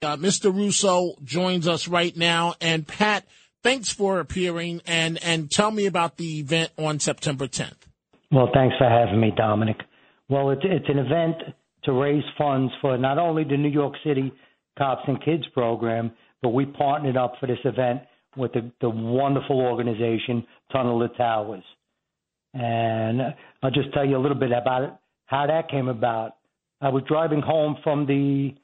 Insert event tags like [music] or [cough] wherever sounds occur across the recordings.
Uh, Mr. Russo joins us right now. And Pat, thanks for appearing and, and tell me about the event on September 10th. Well, thanks for having me, Dominic. Well, it's, it's an event to raise funds for not only the New York City Cops and Kids program, but we partnered up for this event with the, the wonderful organization Tunnel to Towers. And I'll just tell you a little bit about it, how that came about. I was driving home from the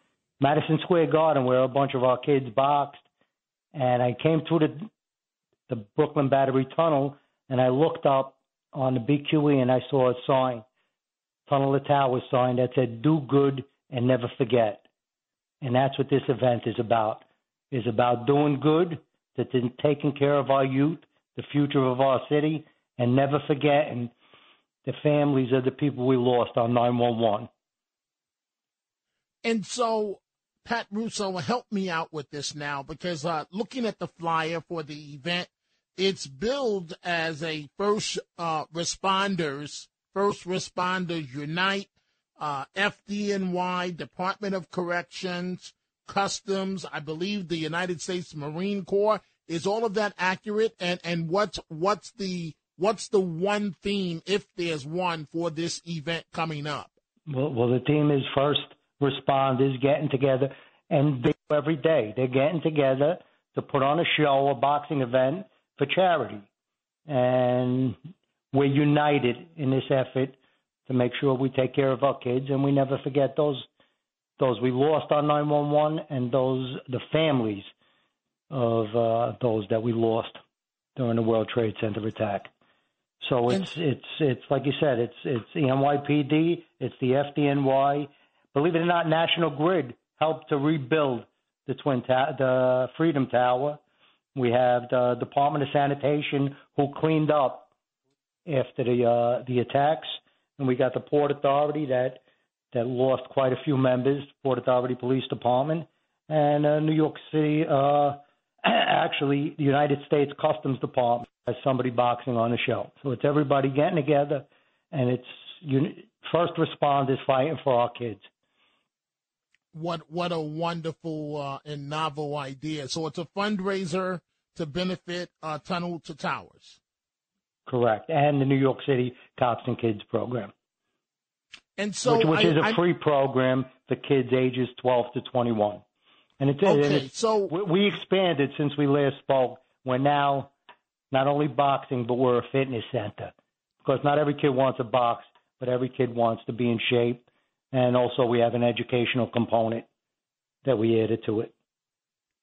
Madison Square Garden where a bunch of our kids boxed, and I came through the the Brooklyn Battery Tunnel, and I looked up on the BQE and I saw a sign, Tunnel to Towers sign that said "Do good and never forget," and that's what this event is about. Is about doing good, that taking care of our youth, the future of our city, and never forgetting the families of the people we lost on 911. And so, Pat Russo, help me out with this now because uh, looking at the flyer for the event, it's billed as a first uh, responders, first responders unite, uh, FDNY, Department of Corrections, Customs, I believe the United States Marine Corps. Is all of that accurate? And and what's what's the what's the one theme, if there's one, for this event coming up? Well, well the theme is first responders getting together, and they, do every day they're getting together to put on a show, a boxing event for charity, and we're united in this effort to make sure we take care of our kids and we never forget those those we lost on 911 and those the families of uh, those that we lost during the World Trade Center attack. So it's it's it's like you said, it's it's the NYPD, it's the FDNY. Believe it or not, National Grid helped to rebuild the twin ta- the Freedom Tower. We have the Department of Sanitation who cleaned up after the uh, the attacks, and we got the Port Authority that that lost quite a few members, Port Authority Police Department, and uh, New York City, uh, [clears throat] actually, the United States Customs Department has somebody boxing on the show. So it's everybody getting together, and it's you, first responders fighting for our kids. What what a wonderful uh, and novel idea! So it's a fundraiser to benefit uh, Tunnel to Towers. Correct, and the New York City Cops and Kids program. And so, which, which I, is a I, free program for kids ages 12 to 21. And it's, okay, and it's, so we expanded since we last spoke. We're now not only boxing, but we're a fitness center because not every kid wants a box, but every kid wants to be in shape. And also, we have an educational component that we added to it.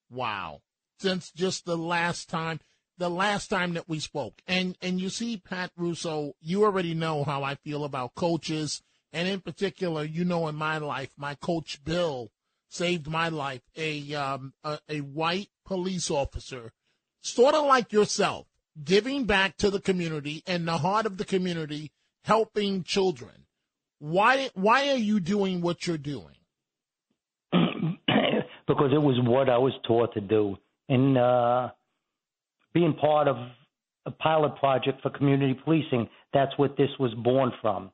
Wow! Since just the last time, the last time that we spoke, and and you see, Pat Russo, you already know how I feel about coaches and in particular, you know, in my life, my coach Bill saved my life. A um, a, a white police officer, sort of like yourself, giving back to the community and the heart of the community, helping children. Why why are you doing what you're doing? [clears throat] because it was what I was taught to do, and uh, being part of a pilot project for community policing. That's what this was born from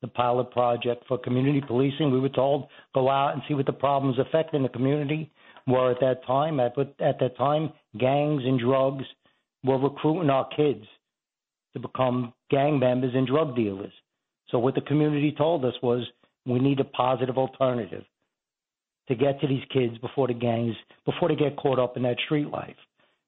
the pilot project for community policing. We were told go out and see what the problems affecting the community were at that time. At, at that time, gangs and drugs were recruiting our kids to become gang members and drug dealers. So what the community told us was we need a positive alternative to get to these kids before the gangs, before they get caught up in that street life.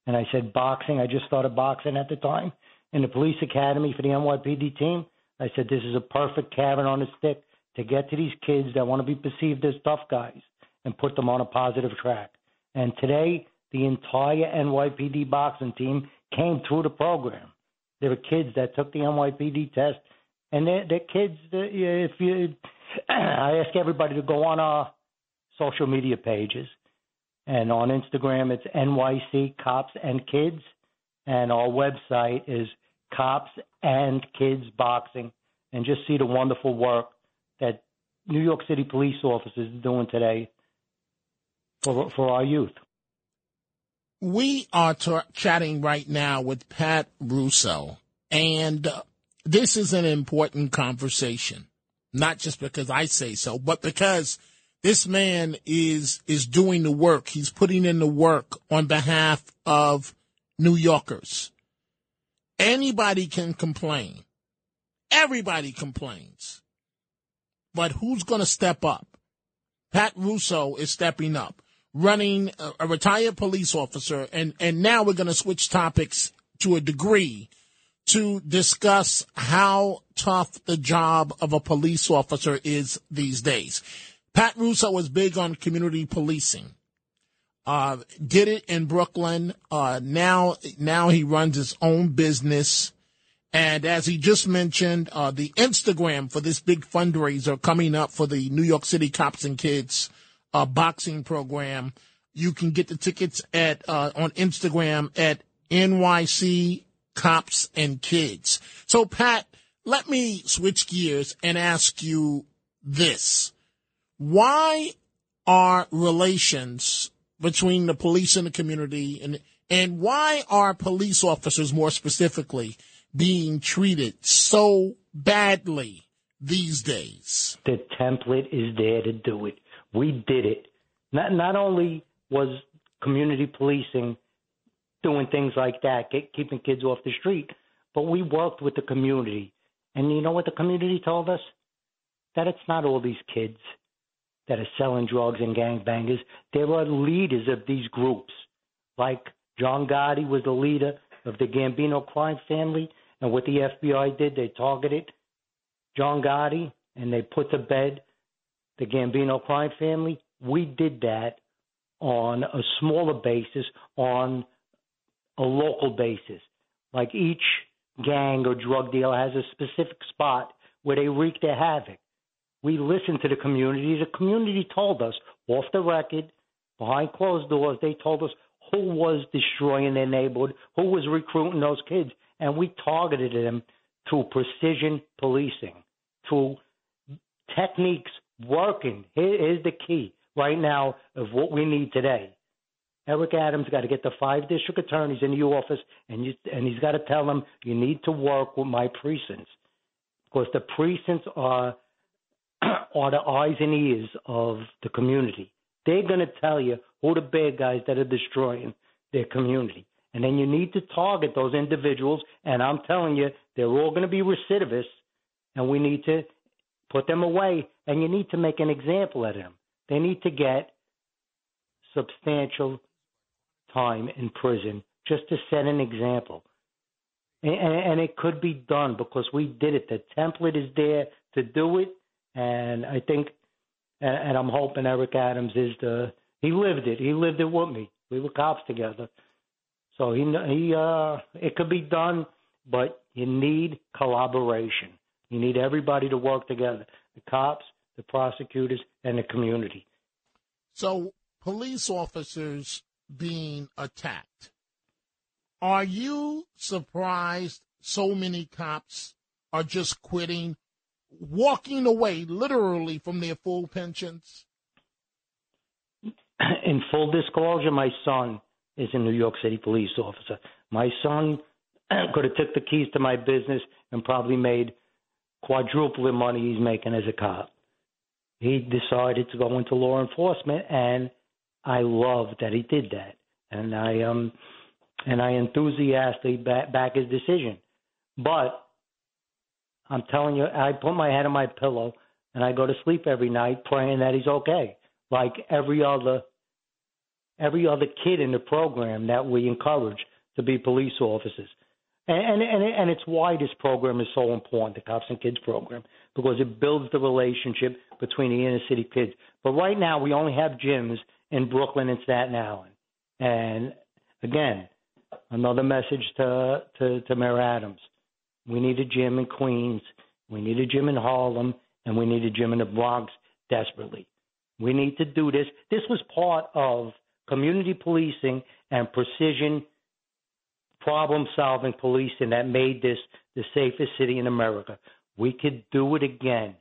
And I said boxing. I just started boxing at the time in the police academy for the NYPD team. I said, this is a perfect carrot on a stick to get to these kids that want to be perceived as tough guys and put them on a positive track. And today, the entire NYPD boxing team came through the program. There were kids that took the NYPD test, and they're, they're kids. That, if you, [clears throat] I ask everybody to go on our social media pages, and on Instagram it's NYC Cops and Kids, and our website is cops and kids boxing and just see the wonderful work that New York City police officers are doing today for, for our youth. We are t- chatting right now with Pat Russo, and this is an important conversation, not just because I say so, but because This man is is doing the work. He's putting in the work on behalf of New Yorkers. Anybody can complain. Everybody complains. But who's going to step up? Pat Russo is stepping up, running a, a retired police officer, and, and now we're going to switch topics to a degree to discuss how tough the job of a police officer is these days. Pat Russo was big on community policing. Uh, did it in Brooklyn. Uh, now, now he runs his own business. And as he just mentioned, uh, the Instagram for this big fundraiser coming up for the New York City Cops and Kids uh, boxing program. You can get the tickets at uh, on Instagram at NYC Cops and Kids. So, Pat, let me switch gears and ask you this: Why are relations between the police and the community, and and why are police officers more specifically? being treated so badly these days? The template is there to do it. We did it. Not not only was community policing doing things like that, get, keeping kids off the street, but we worked with the community. And you know what the community told us? That it's not all these kids that are selling drugs and gangbangers. There are leaders of these groups. Like John Gotti was the leader of the Gambino crime family. And what the FBI did, they targeted John Gotti and they put to bed the Gambino crime family. We did that on a smaller basis, on a local basis. Like each gang or drug dealer has a specific spot where they wreak their havoc. We listened to the community. The community told us off the record, behind closed doors, they told us who was destroying their neighborhood, who was recruiting those kids and we targeted them through precision policing, through techniques working. Here's the key right now of what we need today. Eric Adams got to get the five district attorneys in the office, and you, and he's got to tell them you need to work with my precincts, because the precincts are [clears throat] are the eyes and ears of the community. They're going to tell you who the bad guys that are destroying their community. And then you need to target those individuals. And I'm telling you, they're all going to be recidivists, and we need to put them away. And you need to make an example of them. They need to get substantial time in prison just to set an example. And, and it could be done because we did it. The template is there to do it. And I think, and I'm hoping Eric Adams is the, he lived it. He lived it with me. We were cops together. So he he uh, it could be done, but you need collaboration. You need everybody to work together: the cops, the prosecutors, and the community. So police officers being attacked. Are you surprised so many cops are just quitting, walking away literally from their full pensions? [clears throat] In full disclosure, my son is a New York City police officer. My son [clears throat] could have took the keys to my business and probably made quadruple the money he's making as a cop. He decided to go into law enforcement, and I love that he did that, and I um and I enthusiastically back, back his decision. But I'm telling you, I put my head on my pillow and I go to sleep every night praying that he's okay, like every other every other kid in the program that we encourage to be police officers. And, and, and it's why this program is so important, the Cops and Kids program, because it builds the relationship between the inner city kids. But right now, we only have gyms in Brooklyn and Staten Island. And again, another message to, to, to Mayor Adams. We need a gym in Queens, we need a gym in Harlem, and we need a gym in the Bronx desperately. We need to do this. This was part of community policing and precision problem solving policing that made this the safest city in America. We could do it again.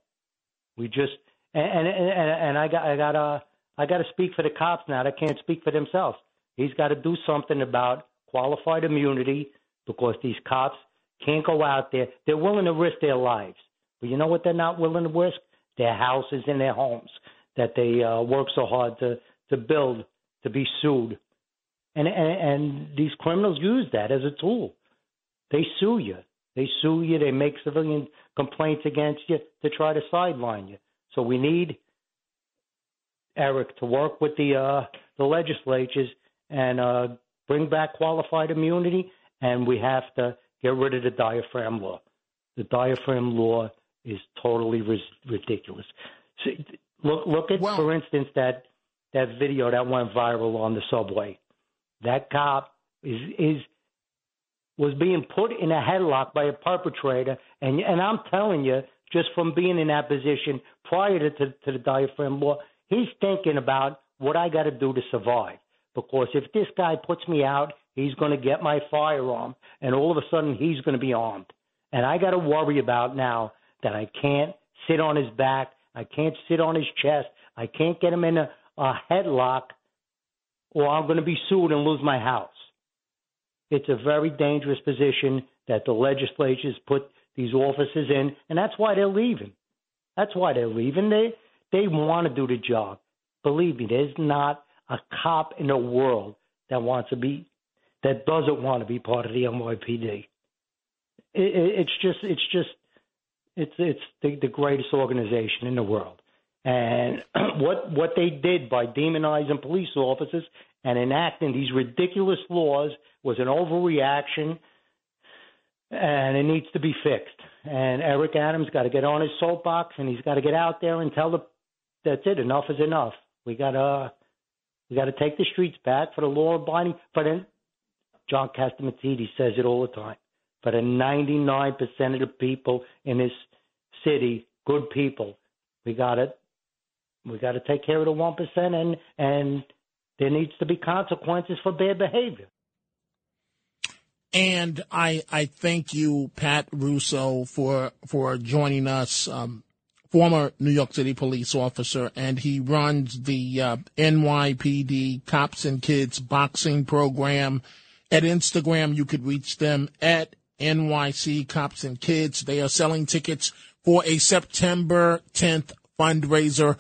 We just and and and, and I got I got to I got to speak for the cops now. They can't speak for themselves. He's got to do something about qualified immunity because these cops can't go out there. They're willing to risk their lives, but you know what? They're not willing to risk their houses and their homes. that they uh, work so hard to to build to be sued, and, and and these criminals use that as a tool. They sue you. They sue you. They make civilian complaints against you to try to sideline you. So we need Eric to work with the uh, the legislatures and uh, bring back qualified immunity, and we have to get rid of the diaphragm law. The diaphragm law is totally ris- ridiculous. So, look, look at, well, for instance, that that video that went viral on the subway. That cop is is was being put in a headlock by a perpetrator, and and I'm telling you, just from being in that position prior to, to, to the diaphragm law, he's thinking about what I got to do to survive. Because if this guy puts me out, he's going to get my firearm, and all of a sudden he's going to be armed. And I got to worry about now that I can't sit on his back, I can't sit on his chest, I can't get him in a, a headlock, or I'm going to be sued and lose my house. It's a very dangerous position that the legislatures put these officers in, and that's why they're leaving. That's why they're leaving. They they want to do the job. Believe me, there's not a cop in the world that wants to be that doesn't want to be part of the NYPD. It, it, it's just it's just it's it's the, the greatest organization in the world. And [clears throat] what what they did by demonizing police officers and enacting these ridiculous laws was an overreaction, and it needs to be fixed. And Eric Adams got to get on his soapbox, and he's got to get out there and tell the that's it. Enough is enough. We got to we got to take the streets back for the law abiding. For the John Catsimatidis says it all the time. For the 99% of the people in this city, good people, we got to we got to take care of the one percent, and and there needs to be consequences for bad behavior. And I I thank you, Pat Russo, for for joining us. Um, former New York City police officer, and he runs the uh, NYPD Cops and Kids boxing program. At Instagram, you could reach them at NYC Cops and Kids. They are selling tickets for a September 10th fundraiser